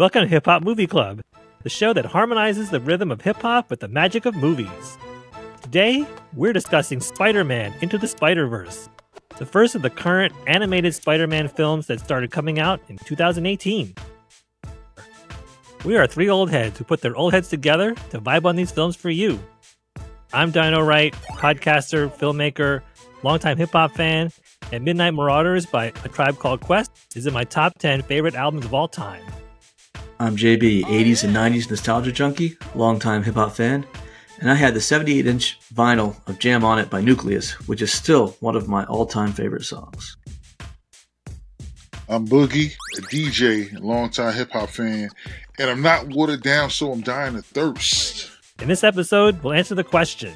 Welcome to Hip Hop Movie Club, the show that harmonizes the rhythm of hip hop with the magic of movies. Today, we're discussing Spider Man Into the Spider Verse, the first of the current animated Spider Man films that started coming out in 2018. We are three old heads who put their old heads together to vibe on these films for you. I'm Dyno Wright, podcaster, filmmaker, longtime hip hop fan, and Midnight Marauders by A Tribe Called Quest is in my top 10 favorite albums of all time. I'm JB, 80s and 90s nostalgia junkie, longtime hip hop fan, and I had the 78 inch vinyl of Jam on It by Newcleus, which is still one of my all time favorite songs. I'm Boogie, a DJ, longtime hip hop fan, and I'm not watered down, so I'm dying of thirst. In this episode, we'll answer the question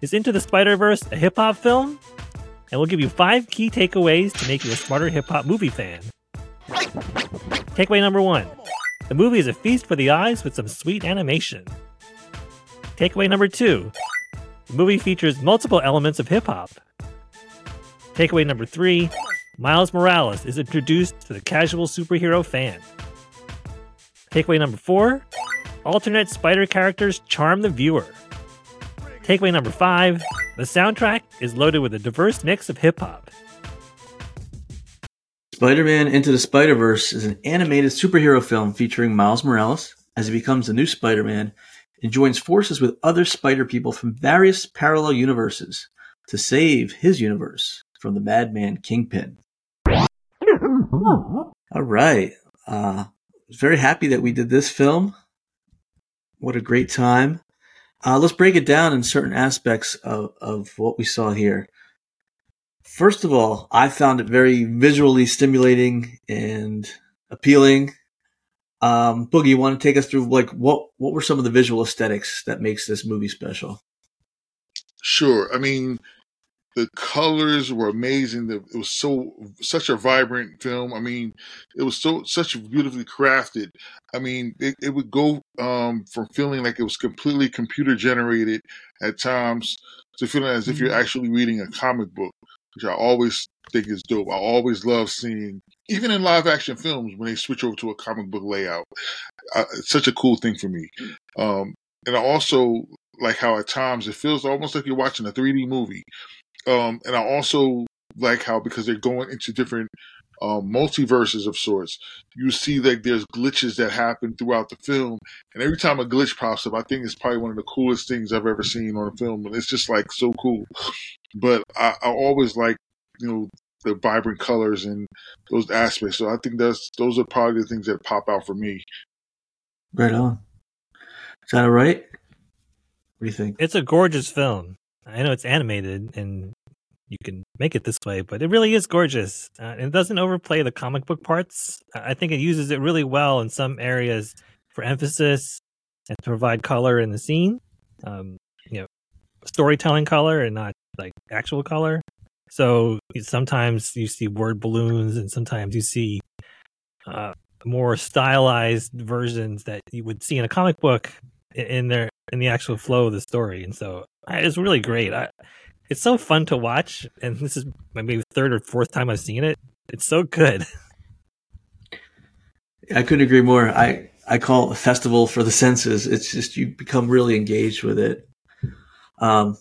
Is Into the Spider Verse a hip hop film? And we'll give you five key takeaways to make you a smarter hip hop movie fan. Takeaway number one the movie is a feast for the eyes with some sweet animation. Takeaway number two the movie features multiple elements of hip hop. Takeaway number three Miles Morales is introduced to the casual superhero fan. Takeaway number four alternate spider characters charm the viewer. Takeaway number five the soundtrack is loaded with a diverse mix of hip hop. Spider Man Into the Spider Verse is an animated superhero film featuring Miles Morales as he becomes the new Spider Man and joins forces with other spider people from various parallel universes to save his universe from the madman Kingpin. All right. Uh, very happy that we did this film. What a great time. Uh, let's break it down in certain aspects of, of what we saw here. First of all, I found it very visually stimulating and appealing. Um, Boogie, you want to take us through like what what were some of the visual aesthetics that makes this movie special? Sure. I mean, the colors were amazing. It was so such a vibrant film. I mean, it was so such beautifully crafted. I mean, it, it would go um, from feeling like it was completely computer generated at times to feeling as if you're mm-hmm. actually reading a comic book which I always think is dope. I always love seeing, even in live action films, when they switch over to a comic book layout. It's such a cool thing for me. Um, and I also like how at times it feels almost like you're watching a 3D movie. Um, and I also like how because they're going into different um, multiverses of sorts, you see that there's glitches that happen throughout the film, and every time a glitch pops up, I think it's probably one of the coolest things I've ever seen on a film, and it's just like so cool. But I, I always like you know the vibrant colors and those aspects, so I think that's those are probably the things that pop out for me. Right on. Is that all right? What do you think? It's a gorgeous film. I know it's animated and you can make it this way, but it really is gorgeous. Uh, it doesn't overplay the comic book parts. I think it uses it really well in some areas for emphasis and to provide color in the scene. Um, you know, storytelling color and not like actual color. So sometimes you see word balloons, and sometimes you see uh, more stylized versions that you would see in a comic book in their in the actual flow of the story. And so it's really great. I, it's so fun to watch, and this is maybe third or fourth time I've seen it. It's so good. I couldn't agree more. I I call it a festival for the senses. It's just you become really engaged with it. Um,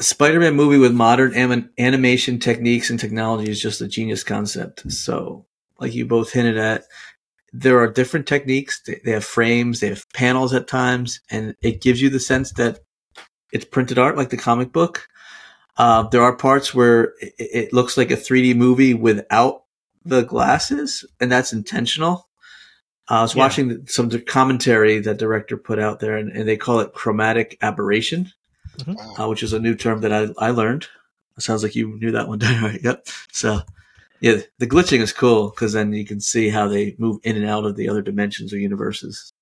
Spider-Man movie with modern anim- animation techniques and technology is just a genius concept. So, like you both hinted at, there are different techniques. They have frames, they have panels at times, and it gives you the sense that it's printed art like the comic book. Uh, there are parts where it, it, looks like a 3D movie without the glasses, and that's intentional. Uh, I was yeah. watching some commentary that director put out there, and, and they call it chromatic aberration, mm-hmm. uh, which is a new term that I, I learned. It sounds like you knew that one, right? Yep. So, yeah, the glitching is cool because then you can see how they move in and out of the other dimensions or universes.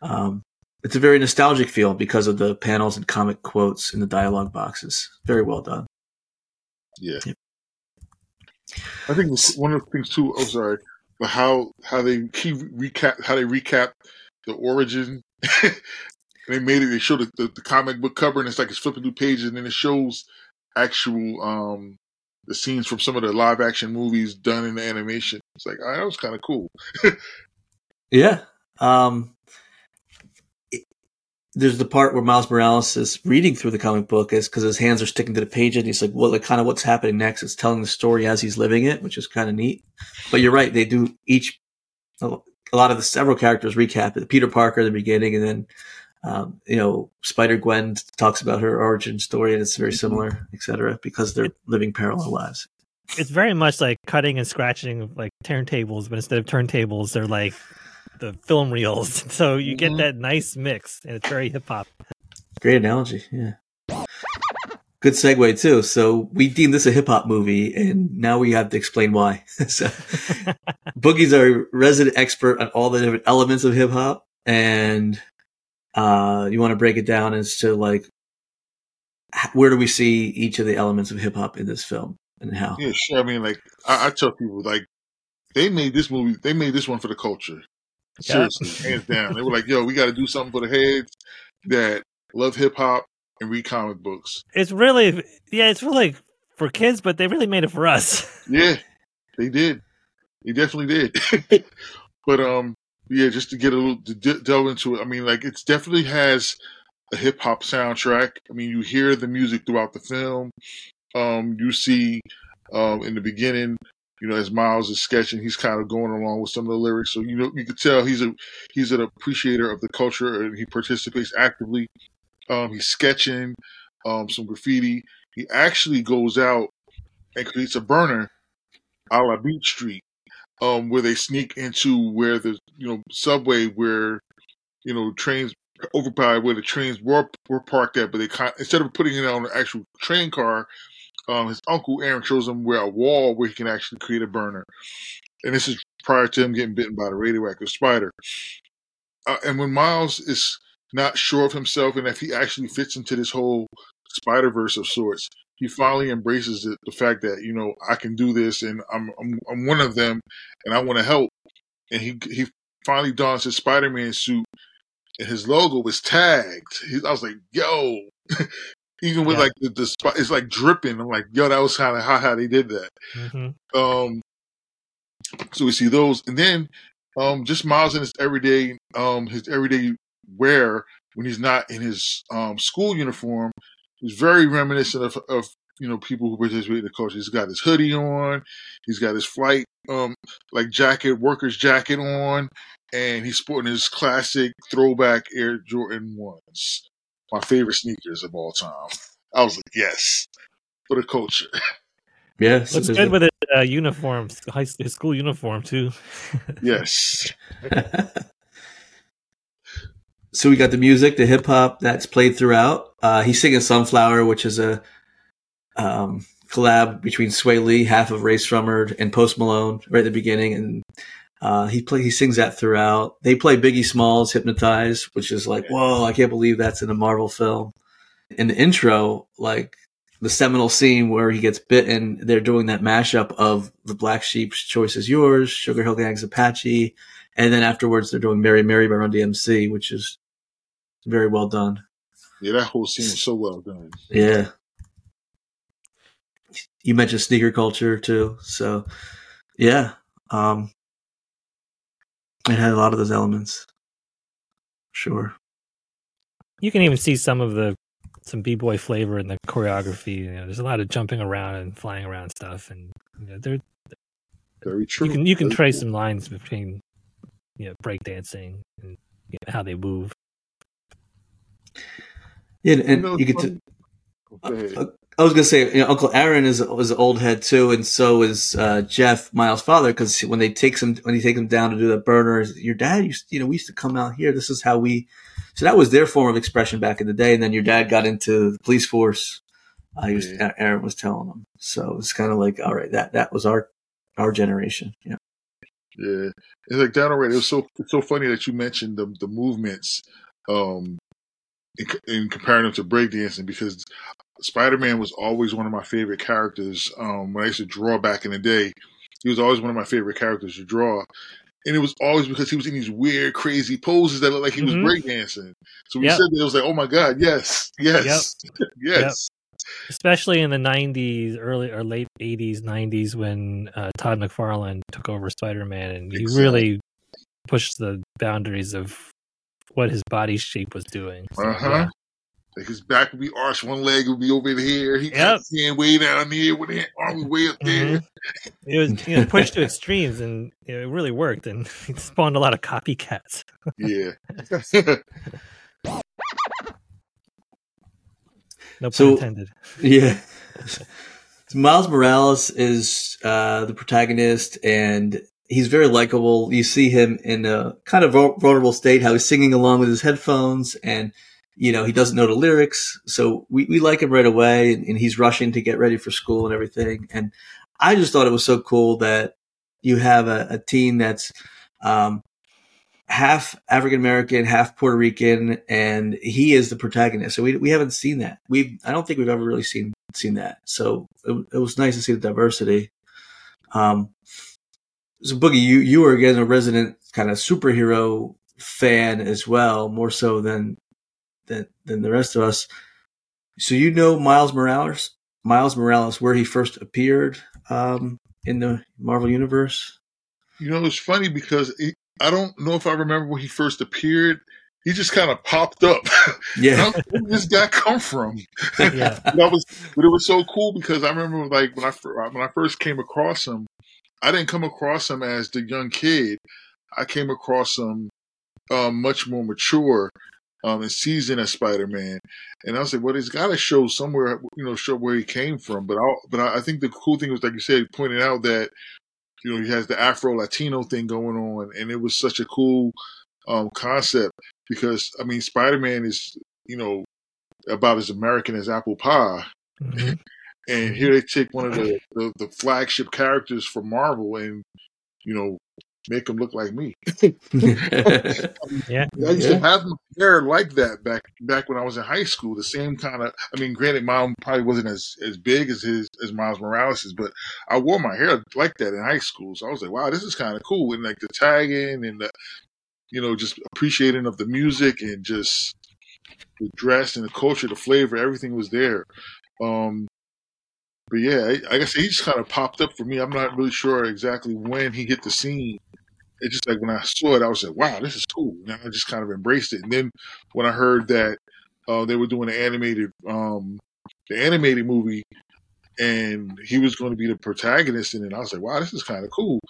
Um, it's a very nostalgic feel because of the panels and comic quotes in the dialogue boxes. Very well done. Yeah. yeah. I think one of the things too. Oh, sorry, but how how they keep recap how they recap the origin. they made it. They showed the, the, the, comic book cover, and it's like it's flipping through pages, and then it shows actual um the scenes from some of the live action movies done in the animation. It's like oh, that was kind of cool. Yeah. Um, there's the part where Miles Morales is reading through the comic book is because his hands are sticking to the page and he's like, well, like kind of what's happening next. It's telling the story as he's living it, which is kind of neat. But you're right. They do each, a lot of the several characters recap it. Peter Parker at the beginning and then, um, you know, Spider Gwen talks about her origin story and it's very similar, et cetera, because they're living parallel lives. It's very much like cutting and scratching like turntables, but instead of turntables, they're like the film reels. So you get Mhm. that nice mix, and it's very hip hop. Great analogy. Yeah. Good segue too. So we deem this a hip hop movie, and now we have to explain why. so Boogie's our resident expert on all the different elements of hip hop, and uh, you want to break it down as to like where do we see each of the elements of hip hop in this film and how? Yeah, sure. I mean, like I, I tell people, like they made this movie. They made this one for the culture. Yeah. Seriously, hands down. They were like, "Yo, we got to do something for the heads that love hip hop and read comic books." It's really, yeah, it's really for kids, but they really made it for us. Yeah, they did. They definitely did. but um, yeah, just to get a little to de- delve into it. I mean, like it's definitely has a hip hop soundtrack. I mean, you hear the music throughout the film. Um, you see, um, in the beginning, you know, as Miles is sketching, he's kind of going along with some of the lyrics. So you know, you could tell he's a he's an appreciator of the culture and he participates actively. Um, he's sketching um, some graffiti. He actually goes out and creates a burner a la Beat Street, um, where they sneak into where the you know subway where you know trains overpowered where the trains were were parked at, but they kind instead of putting it on an actual train car, um, his uncle Aaron shows him where a wall where he can actually create a burner, and this is prior to him getting bitten by the radioactive spider. Uh, and when Miles is not sure of himself and if he actually fits into this whole Spider Verse of sorts, he finally embraces the, the fact that you know I can do this and I'm I'm, I'm one of them and I want to help. And he he finally dons his Spider Man suit and his logo was tagged. He, I was like, yo. Even with Yeah. like the, the spot, it's like dripping. I'm like, yo, that was kind of how, how they did that. hmm Um, so we see those, and then um, just Miles in his everyday um his everyday wear when he's not in his um school uniform is very reminiscent of of you know people who participate in the culture. He's got his hoodie on, he's got his flight um like jacket, worker's jacket on, and he's sporting his classic throwback Air Jordan ones, my favorite sneakers of all time. I was like, yes, for the culture. Yes, so Looks good a- with his uh, uniform, high, his school uniform too. Yes. so we got the music, the hip hop that's played throughout. Uh, he's singing "Sunflower," which is a um, collab between Swae Lee, half of Rae Sremmurd, and Post Malone, right at the beginning, and uh, he play he sings that throughout. They play Biggie Smalls "Hypnotize," which is like, whoa, I can't believe that's in a Marvel film. In the intro, like the seminal scene where he gets bitten, they're doing that mashup of the Black Sheep's "Choice Is Yours," Sugar Hill Gang's "Apache." And then afterwards, they're doing "Mary Mary" by Run DMC, which is very well done. Yeah, that whole scene was so well done. Yeah. You mentioned sneaker culture too, so yeah, um, it had a lot of those elements. Sure. You can even see some of the some b boy flavor in the choreography. You know, there's a lot of jumping around and flying around stuff, and you know, there Very true. you can you can Very trace true. some lines between you know breakdancing and you know, how they move. Yeah, and, You know, you get to. funny- Go. Uh, I was gonna say, you know, Uncle Aaron is was an old head too, and so is uh, Jeff, Miles' father. Because when they take him, when he take him down to do the burners, your dad used, you know, we used to come out here. This is how we. So that was their form of expression back in the day. And then your dad got into the police force. Uh, he was, Yeah. Aaron was telling them. so it's kind of like, all right, that that was our our generation. Yeah, Yeah, it's like down already. It was so it's so funny that you mentioned the the movements, um, in, in comparing them to breakdancing because Spider Man was always one of my favorite characters. Um, when I used to draw back in the day, he was always one of my favorite characters to draw. And it was always because he was in these weird, crazy poses that looked like he Mhm. was breakdancing. So we Yep. said that it was like, oh my god, yes, yes, yes. especially in the '90s, early or late '80s, '90s, when uh, Todd McFarlane took over Spider-Man, and he Exactly. really pushed the boundaries of what his body shape was doing. So, Uh-huh. yeah. Like his back would be arched, one leg would be over here. He got Yep. his hand way down here, with his arm way up there. Mhm. It was you know, pushed to extremes, and you know, it really worked, and it spawned a lot of copycats. Yeah. No pun So- intended. Yeah. So Miles Morales is uh, the protagonist, and he's very likable. You see him in a kind of vulnerable state, how he's singing along with his headphones, and you know he doesn't know the lyrics, so we, we like him right away, and, and he's rushing to get ready for school and everything. And I just thought it was so cool that you have a, a teen that's um, half African American, half Puerto Rican, and he is the protagonist. So we we haven't seen that. We I don't think we've ever really seen seen that. So it, it was nice to see the diversity. Um, so Boogie, you you were again a resident kind of superhero fan as well, more so than than than the rest of us. So you know Miles Morales, Miles Morales, where he first appeared um, in the Marvel universe. You know, it's funny because it, I don't know if I remember when he first appeared. He just kind of popped up. Yeah, Where did this guy come from? Yeah, that was, but it was so cool because I remember like when I when I first came across him, I didn't come across him as the young kid. I came across him um, much more mature um, and seasoned as Spider Man, and I was like, well, he's got to show somewhere, you know, show where he came from. But I, but I, think the cool thing was, like you said, pointed out that you know he has the Afro Latino thing going on, and it was such a cool um, concept because I mean, Spider Man is you know about as American as apple pie. Mhm. And here they take one of the, the, the flagship characters from Marvel and, you know, make him look like me. yeah. I used Yeah. to have my hair like that back back when I was in high school. The same kind of, I mean, granted, mine probably wasn't as, as big as his as Miles Morales's, but I wore my hair like that in high school. So I was like, wow, this is kind of cool. And like the tagging and the, you know, just appreciating of the music and just the dress and the culture, the flavor, everything was there. Um, but yeah, I, I guess he just kind of popped up for me. I'm not really sure exactly when he hit the scene. It's just like when I saw it, I was like, "Wow, this is cool." And I just kind of embraced it. And then when I heard that uh, they were doing the animated, um, the animated movie, and he was going to be the protagonist in it, I was like, "Wow, this is kind of cool."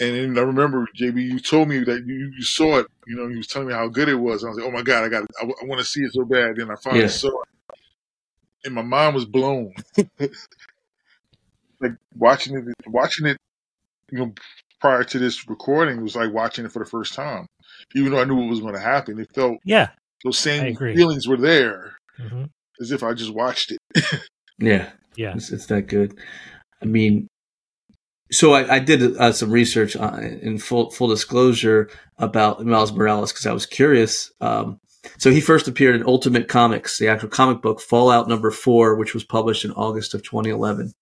And then I remember, JB, you told me that you, you saw it. You know, you was telling me how good it was. I was like, "Oh my god, I got, I, want to see it so bad." Then I finally Yeah. saw it, and my mind was blown. like watching it, watching it, you know, prior to this recording was like watching it for the first time. Even though I knew what was going to happen, it felt Yeah. those same feelings were there, hmm as if I just watched it. yeah. Yeah. It's, it's that good. I mean, so I, I did uh, some research on, in full full disclosure about Miles Morales because I was curious. Um, so he first appeared in Ultimate Comics, the actual comic book Fallout number four, which was published in August of 2011.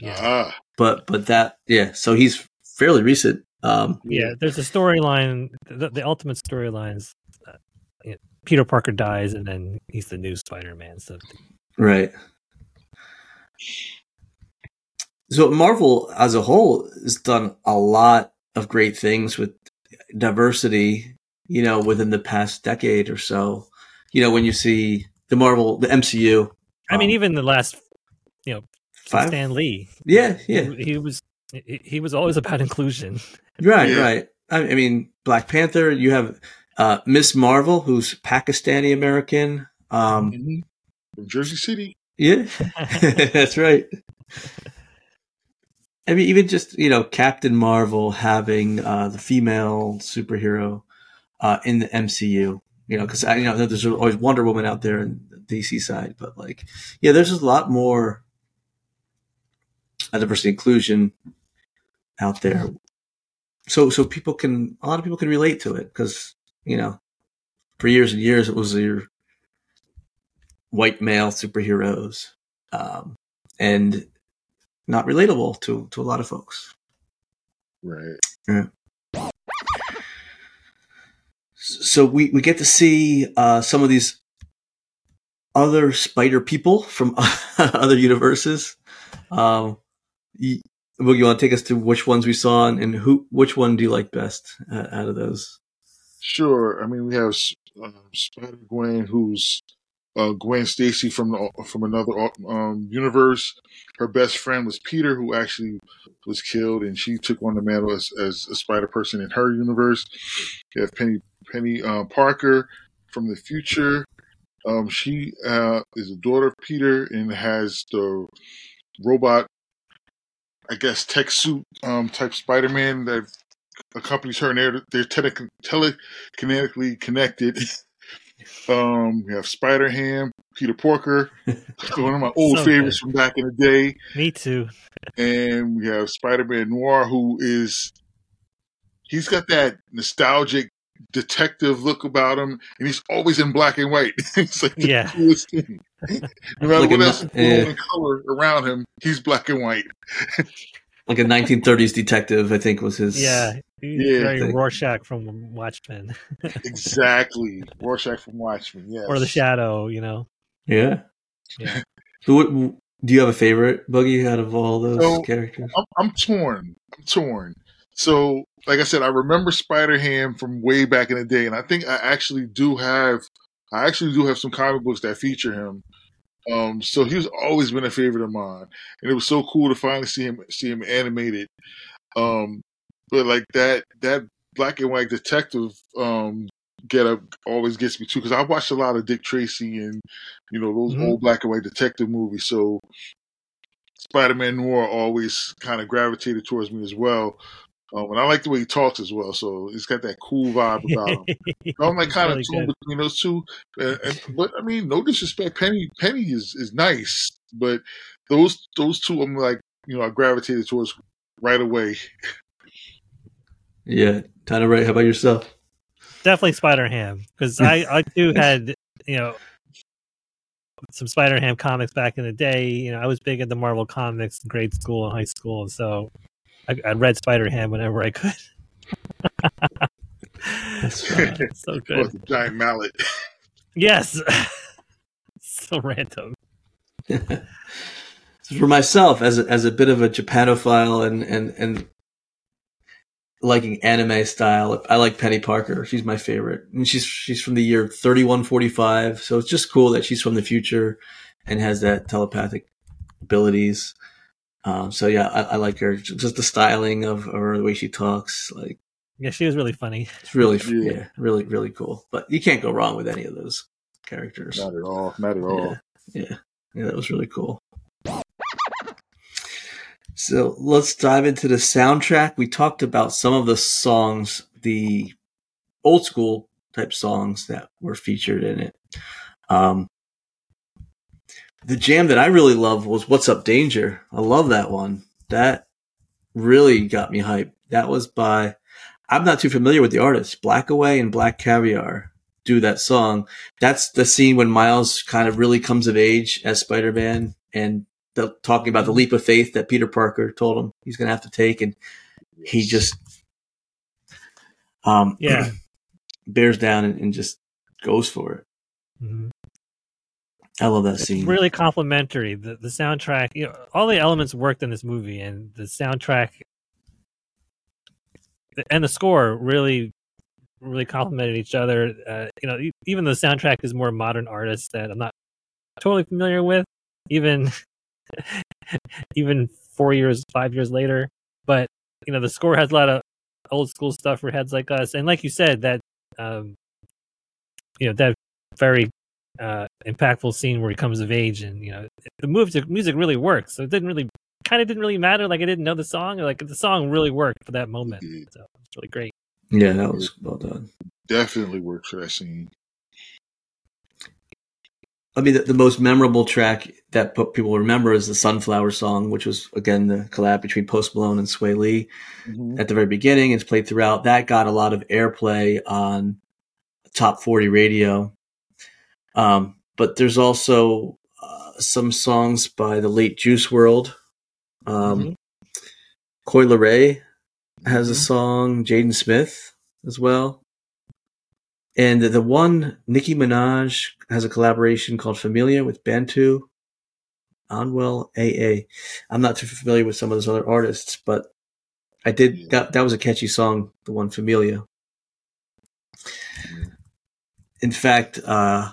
Yeah. Ah, But but that yeah, so he's fairly recent. Um, Yeah, there's a storyline. The, the ultimate storylines. Uh, you know, Peter Parker dies, and then he's the new Spider-Man. So Right. So Marvel as a whole has done a lot of great things with diversity, you know, within the past decade or so. You know, when you see the Marvel, the MCU. I mean, um, even the last, you know, five. Stan Lee. Yeah, yeah. He, he was he, he was always about inclusion. Right, Yeah. right. I, I mean, Black Panther. You have uh, Miss Marvel, who's Pakistani American. Um, mhm. from Jersey City. Yeah, that's right. I mean, even just you know, Captain Marvel having uh, the female superhero uh, in the MCU. You know, because I you know there's always Wonder Woman out there in the DC side, but like, yeah, there's just a lot more uh, diversity inclusion out there. So so people can a lot of people can relate to it because you know, for years and years it was your white male superheroes, um, and not relatable to to a lot of folks. Right. Yeah. So we we get to see uh, some of these other spider people from other universes. Um, well, you want to take us to which ones we saw and, and who, which one do you like best uh, out of those? Sure. I mean, we have uh, Spider Gwen, who's uh, Gwen Stacy from the, from another um, universe. Her best friend was Peter, who actually was killed, and she took on the mantle as, as a Spider Person in her universe. You have Penny Penny uh, Parker from the future. Um, she uh, is a daughter of Peter and has the robot, I guess, tech suit um, type Spider Man that accompanies her, and they're, they're tele- telekinetically connected. Um, we have Spider Ham, Peter Porker, one of my old so favorites good. from back in the day. Me too. And we have Spider Man Noir, who is he's got that nostalgic detective look about him, and he's always in black and white. it's like the yeah. coolest thing. No matter like what else is yeah. color around him, he's black and white. like a 1930s detective, I think was his. Yeah, yeah, very Rorschach from Watchmen. exactly, Rorschach from Watchmen. Yes, or the Shadow. You know. Yeah. Yeah. so, what, do you have a favorite Boogie out of all those so, characters? I'm, I'm torn. I'm torn. So, like I said, I remember Spider Ham from way back in the day, and I think I actually do have, I actually do have some comic books that feature him. Um, so he's always been a favorite of mine, and it was so cool to finally see him see him animated. Um, but like that that black and white detective um, get up always gets me too because I watched a lot of Dick Tracy and you know those mm-hmm. old black and white detective movies. So Spider Man Noir always kind of gravitated towards me as well. Um, and I like the way he talks as well. So he's got that cool vibe about him. so I'm like kind really of torn between those two. And, and, but I mean, no disrespect, Penny Penny is is nice, but those those two I'm like you know I gravitated towards right away. Yeah, kind of right. How about yourself? Definitely Spider Ham because I I too had you know some Spider Ham comics back in the day. You know, I was big into Marvel comics in grade school and high school, so I, I read Spider Ham whenever I could. That's uh, so good. With a giant mallet. Yes. so random. For myself, as a, as a bit of a Japanophile and and and liking anime style, I like Penny Parker. She's my favorite, and she's she's from the year thirty one forty five. So it's just cool that she's from the future and has that telepathic abilities. Um, so yeah, I, I, like her. Just the styling of her, the way she talks, like yeah, she was really funny. It's really yeah. yeah, really really cool. But you can't go wrong with any of those characters. Not at all. Not at all. Yeah, yeah, yeah that was really cool. So let's dive into the soundtrack. We talked about some of the songs, the old school type songs that were featured in it. Um, the jam that I really love was What's Up Danger. I love that one. That really got me hyped. That was by, I'm not too familiar with the artists, Blackway and Black Caviar do that song. That's the scene when Miles kind of really comes of age as Spider Man and the, talking about the leap of faith that Peter Parker told him he's going to have to take. And he just, um, yeah, bears down and, and just goes for it. Mm-hmm. I love that scene. It's really complimentary. The the soundtrack, you know, all the elements worked in this movie, and the soundtrack and the score really, really complemented each other. Uh, you know, even the soundtrack is more modern artists that I'm not totally familiar with, even even four years, five years later. But you know, the score has a lot of old school stuff for heads like us, and like you said, that um, you know that very uh, impactful scene where he comes of age, and you know the music music really works. So it didn't really kind of didn't really matter. Like I didn't know the song. Like the song really worked for that moment. So it's really great. Yeah, that was well done. Definitely worked for that scene. I mean, the, the, most memorable track that people remember is the Sunflower song, which was again the collab between Post Malone and Swae Lee mm-hmm. at the very beginning. It's played throughout. That got a lot of airplay on top 40 radio. Um, but there's also uh, some songs by the late Juice WRLD. Um, mm-hmm. Leray has mm-hmm. a song, Jaden Smith as well. And the, one Nicki Minaj has a collaboration called Familia with Bantu, Anuel AA. I'm not too familiar with some of those other artists, but I did that. That was a catchy song, the one Familia. In fact, uh,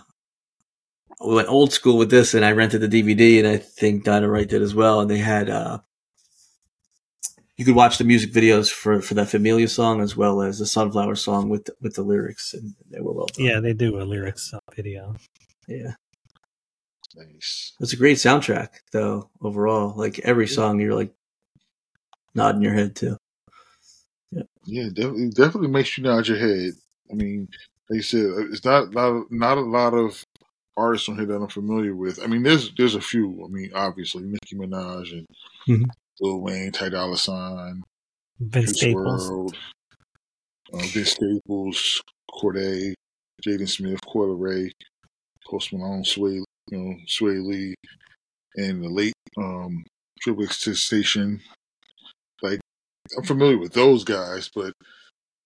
we went old school with this, and I rented the DVD, and I think Dynamite did as well. And they had uh, you could watch the music videos for for that Familia song as well as the Sunflower song with the, with the lyrics, and they were well done. Yeah, they do a lyrics uh, video. yeah. Nice. It's a great soundtrack, though. Overall, like every song, you're like nodding your head to. Yeah, definitely, definitely makes you nod your head. I mean, like you said, uh, it's not not not a lot of artists on here that I'm familiar with. I mean, there's there's a few. I mean, obviously Nicki Minaj and Mhm. Lil Wayne, Ty Dolla Sign, Vince Juice Staples. WRLD, uh, Vince Staples, Cordae, Jaden Smith, Coi Leray, Post Malone, Sway, you know, Sway Lee, and the late um, Triple X Station. Like, I'm familiar with those guys, but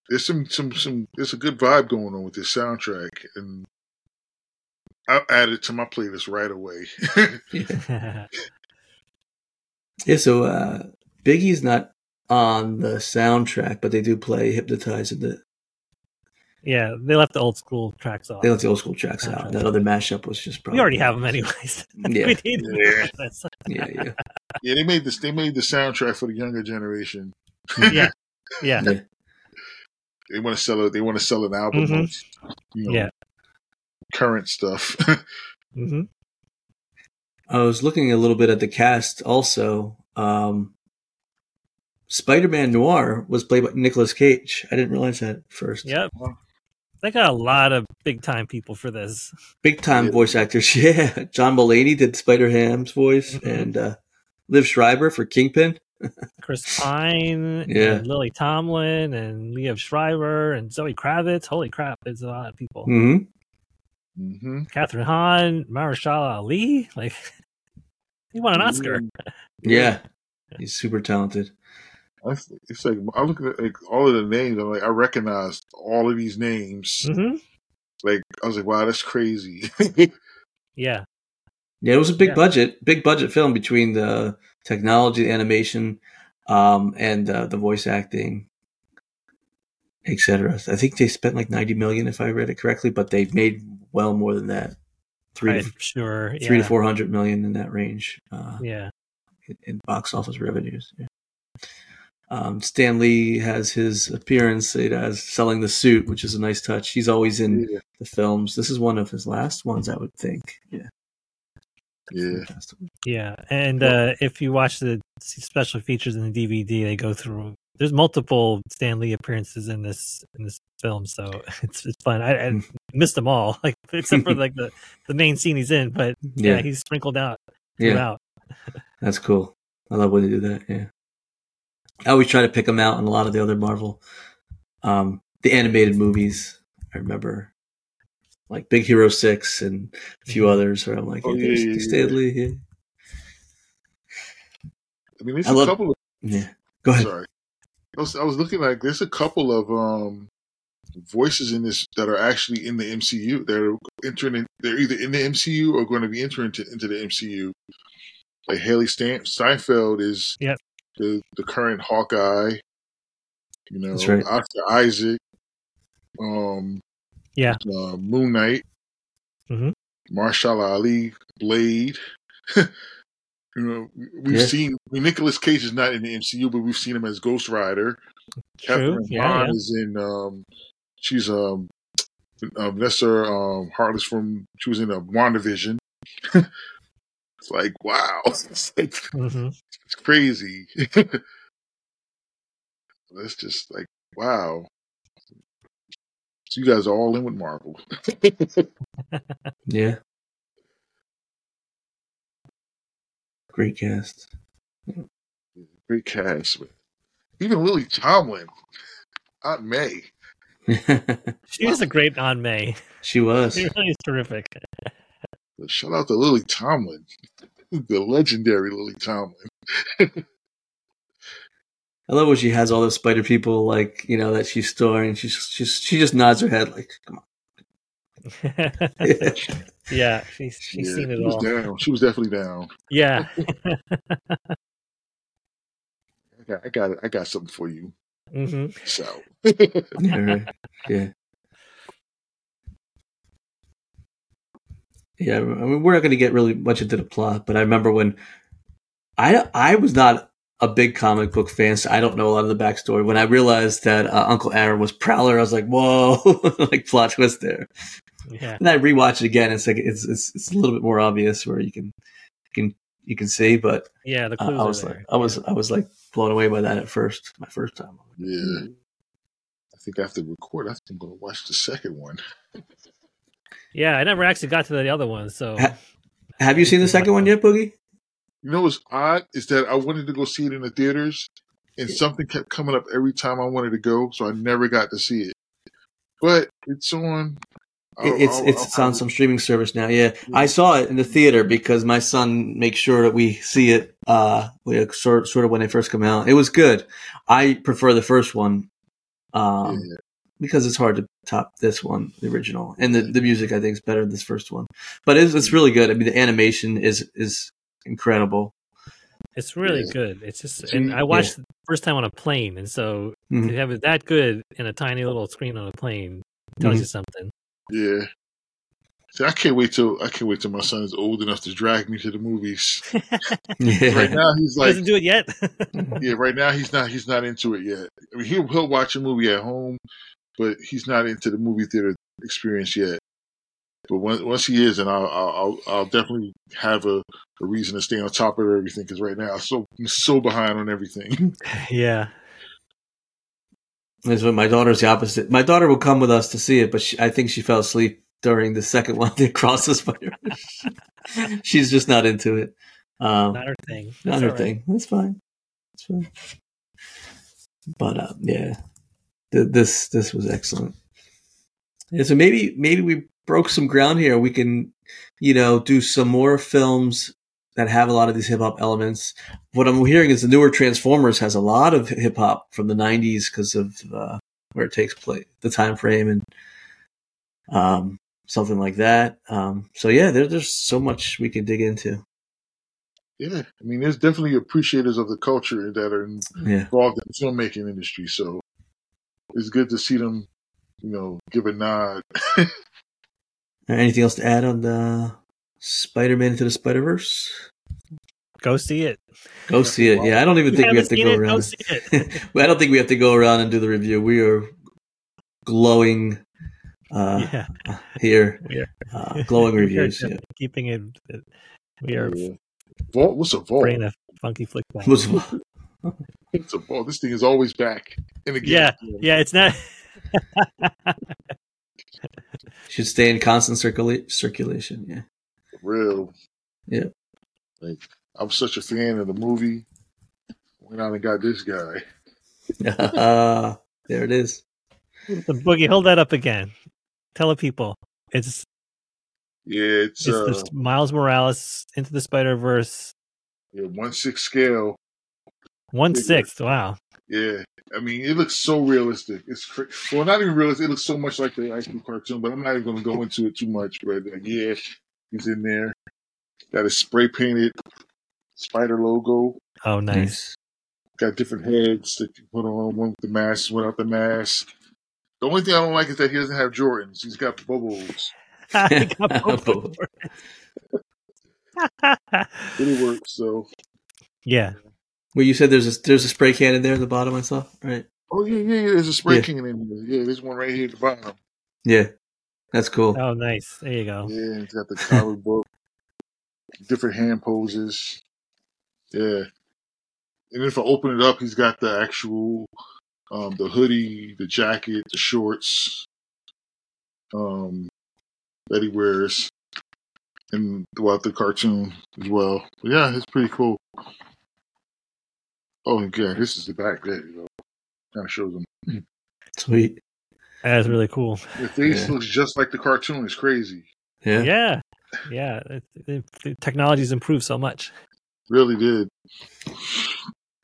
there's some some some there's a good vibe going on with this soundtrack, and I added it to my playlist right away. Yeah. Yeah, so uh, Biggie's not on the soundtrack, but they do play "Hypnotize" in the yeah, they left the old school tracks off. they left the old school tracks out. That other mashup was just probably We already have them anyways. Yeah. we need Yeah. Yeah, yeah, yeah, they made this. They made the soundtrack for the younger generation. yeah, yeah, yeah. They want to sell it. They want to sell an album. Mhm. Of, you know, yeah. Current stuff. hmm I was looking a little bit at the cast also. Um, Spider-Man Noir was played by Nicolas Cage. I didn't realize that at first. Yep. They got a lot of big time people for this. Big time Yeah. voice actors. Yeah. John Mulaney did Spider Ham's voice Mhm. and uh, Liev Schreiber for Kingpin. Chris Pine, Yeah. and Lily Tomlin, and Liev Schreiber, and Zoe Kravitz. Holy crap, it's a lot of people. hmm hmm Kathryn Hahn, Mahershala Ali. Like, he won an Oscar. Yeah. He's super talented. I, it's like I look at like all of the names. I'm like I recognize all of these names. hmm Like I was like, wow, that's crazy. Yeah. Yeah, it was a big Yeah. budget, big budget film between the technology, the animation, um, and uh, the voice acting, etc. I think they spent like ninety million, if I read it correctly, but they made well more than that, 3 I'm to sure. three yeah. to four hundred million in that range uh, Yeah. in, in box office revenues. Yeah. Um, Stan Lee has his appearance you know, as selling the suit, which is a nice touch. He's always in yeah, the films. This is one of his last ones, I would think. Yeah. yeah. Yeah. And uh, if you watch the special features in the DVD, they go through. There's multiple Stan Lee appearances in this in this film, so it's it's fun. I, I missed them all, like except for like the the main scene he's in, but yeah, Yeah, he's sprinkled out yeah. throughout. That's cool. I love when they do that. Yeah. I always try to pick them out in a lot of the other Marvel, um, the animated movies. I remember, like Big Hero Six and a few Mhm. others, where I'm like, Oh, yeah, yeah, yeah, Stan yeah. Lee. Yeah. I mean, there's I a love- couple of yeah. Go ahead. sorry. I was, I was looking like there's a couple of um voices in this that are actually in the MCU. They're entering. In, they're either in the MCU or going to be entering into, into the MCU. Like Hailee Stein, Steinfeld is Yep. the the current Hawkeye. You know, That's right. Oscar Isaac, um, Yeah. uh, Moon Knight, Mhm. Marshall Ali, Blade. you know, we've Yeah. seen I mean, Nicolas Cage is not in the MCU, but we've seen him as Ghost Rider. True. Kathryn Yeah. Hahn yeah. is in. Um, she's um, uh, Vanessa um, Hartless from. She was in a WandaVision. it's like wow, it's, like, hmm it's crazy. That's just like wow. So you guys are all in with Marvel. Yeah. Great cast. Great cast. Even Lily Tomlin, Aunt May. She was a great Aunt May. she was. She really is terrific. Shout out to Lily Tomlin, the legendary Lily Tomlin. I love when she has all those spider people, like you know, that she's storing. She just, just she just nods her head, like, "Come on, yeah, she's she's Yeah, seen it she was all. down. She was definitely down. Yeah. I got, I got, I got something for you. hmm So, yeah, right. yeah. Yeah, I mean, we're not going to get really much into the plot, but I remember when I I was not a big comic book fan, so I don't know a lot of the backstory. When I realized that uh, Uncle Aaron was Prowler, I was like, "Whoa!" like plot twist there. Yeah. And I rewatch it again. It's like it's it's it's a little bit more obvious where you can you can you can see, but Yeah. The uh, clues I are was there. like I was I was like blown away by that at first, my first time. yeah. I think after record, I think I'm going to watch the second one. Yeah, I never actually got to the other one, so Ha- Have you seen the second one yet, Boogie? You know what's odd is that I wanted to go see it in the theaters, and something kept coming up every time I wanted to go, so I never got to see it. But it's on. I'll- it's I'll- it's, I'll it's on some streaming service now. Yeah, I saw it in the theater because my son makes sure that we see it. Uh, we- sort sort of when they first come out. It was good. I prefer the first one, um, Yeah. because it's hard to top this one, the original, and the, the music I think is better than this first one. But it's it's really good. I mean, the animation is is incredible. it's really Yeah. good. It's just, and I watched the first time on a plane, and so Mhm. to have it that good in a tiny little screen on a plane tells Mhm. you something. Yeah. See, I can't wait till I can't wait till my son is old enough to drag me to the movies. Yeah, Right now, he's He like, doesn't do it yet. yeah. Right now, he's not he's not into it yet. I mean, he'll he'll watch a movie at home, but he's not into the movie theater experience yet. But once once he is, and I'll I'll I'll, I'll definitely have a, a reason to stay on top of everything because right now I'm so I'm so behind on everything. yeah. That's what my daughter's the opposite. My daughter will come with us to see it, but she, I think she fell asleep during the second one, the Across the Spider. She's just not into it. Um, Not her thing. not That's her all right. thing. That's fine. That's fine. But uh, yeah, Th- this this was excellent. And so maybe maybe we broke some ground here. We can, you know, do some more films that have a lot of these hip hop elements. What I'm hearing is the newer Transformers has a lot of hip hop from the '90s because of uh, where it takes place, the time frame, and um, something like that. Um, so yeah, there, there's so much we can dig into. yeah, I mean, there's definitely appreciators of the culture that are Yeah. involved in the filmmaking industry, so it's good to see them, you know, give a nod. Anything else to add on the Spider-Man into the Spider-Verse? Go see it. Go see it. Yeah, I don't even think we have to go it? Go around. see it. I don't think we have to go around and do the review. We are glowing uh, yeah. here. We are- Uh, glowing we are reviews. Yeah. Keeping it. We are Yeah. Vault, what's a vault? bringing a funky flick back. Was- It's a vault. This thing is always back. And again, Yeah. Yeah, it's not. should stay in constant circula- circulation. Yeah. real. Yeah. Like I'm such a fan of the movie. Went out and got this guy. there it is. the boogie, hold that up again. Tell the people. It's Yeah, it's, it's uh, the Miles Morales into the Spider Verse yeah, one sixth scale. One sixth. Wow. Yeah, I mean, it looks so realistic. It's cra- well, not even realistic. It looks so much like the actual cartoon, but I'm not even going to go into it too much. But like, yeah, he's in there. Got a spray painted spider logo. Oh, nice. Got different heads that you put on. One with the mask, one without the mask. The only thing I don't like is that he doesn't have Jordans. He's got bubbles. I got both of them. But it works. So, yeah. Well, you said there's a there's a spray can in there at the bottom. I saw. Right. oh yeah, yeah, yeah. There's a spray Yeah. can in there. Yeah, there's one right here at the bottom. Yeah. That's cool. Oh, nice. There you go. Yeah, it's got the comic book, different hand poses. Yeah. And if I open it up, he's got the actual, um, the hoodie, the jacket, the shorts, um, that he wears, and throughout the cartoon as well. But yeah, it's pretty cool. Oh, yeah, this is the back there. You know, kind of shows him. Sweet. That's really cool. The face Yeah. looks just like the cartoon. It's crazy. Yeah. Yeah. Yeah. It, it, the technology's improved so much. Really did.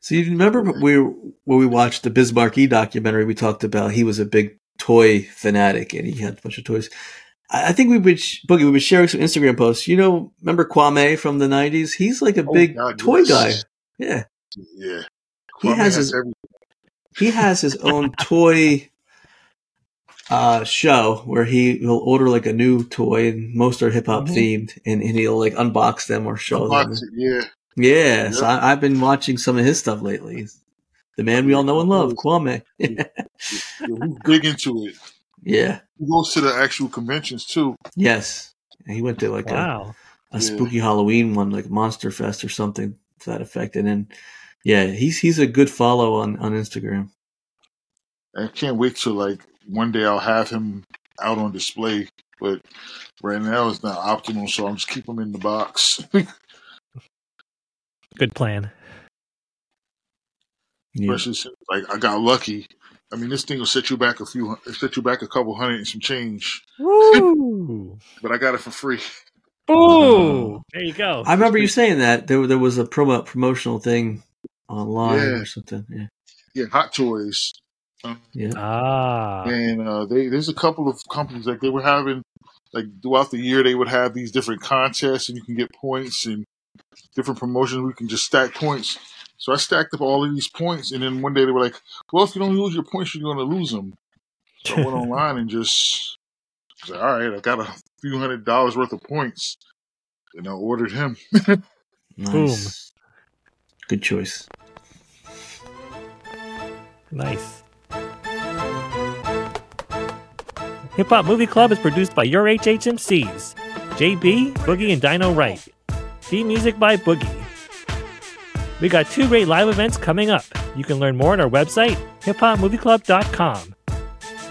So you remember we when we watched the Bismarck E documentary? We talked about he was a big toy fanatic and he had a bunch of toys. I I think we would sh- Boogie. We would share some Instagram posts. You know, remember Kwame from the '90s? He's like a Oh, big God, toy yes. guy. Yeah, Yeah. He has his he has his own toy uh show where he will order like a new toy and most are hip hop Mhm. themed and, and he'll like unbox them or show them. It, Yeah. Yeah, so Yep. I, I've been watching some of his stuff lately. The man we all know and love, Kwame. yeah he's big into it. yeah. He goes to the actual conventions too. Yes. And he went to like a, a Yeah. spooky Halloween one, like Monster Fest or something to that effect. And then, yeah, he's he's a good follow on on Instagram. I can't wait till like one day I'll have him out on display. But right now it's not optimal, so I'm just keep him in the box. Good plan. Yeah. Especially like I got lucky. I mean, this thing will set you back a few, set you back a couple hundred and some change. Woo! But I got it for free. Ooh! There you go. I remember you saying that there there was a promo promotional thing online Yeah. or something. Yeah. Yeah, Hot Toys. Um, Yeah. Ah. and uh, they there's a couple of companies like they were having like throughout the year they would have these different contests and you can get points and different promotions we can just stack points so i stacked up all of these points and then one day they were like well if you don't lose your points you're going to lose them so i went online and just was like, all right i got a few hundred dollars worth of points and i ordered him Nice. Good choice. Nice. Hip Hop Movie Club is produced by your HHMCs, JB, Boogie, and Dyno Wright. Theme music by Boogie. We got two great live events coming up. You can learn more on our website, hiphopmovieclub.com.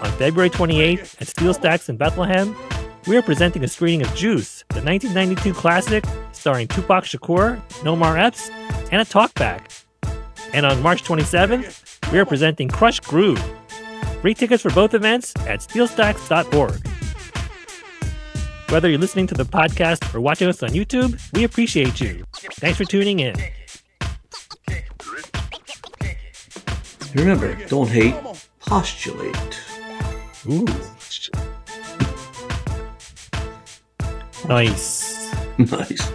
On February 28th at SteelStacks in Bethlehem, we are presenting a screening of Juice, the 1992 classic starring Tupac Shakur, Omar Epps, and a talkback. And on March 27th, we are presenting Krush Groove. Free tickets for both events at steelstacks.org. Whether you're listening to the podcast or watching us on YouTube, we appreciate you. Thanks for tuning in. Remember, don't hate, postulate. Ooh. Nice. nice.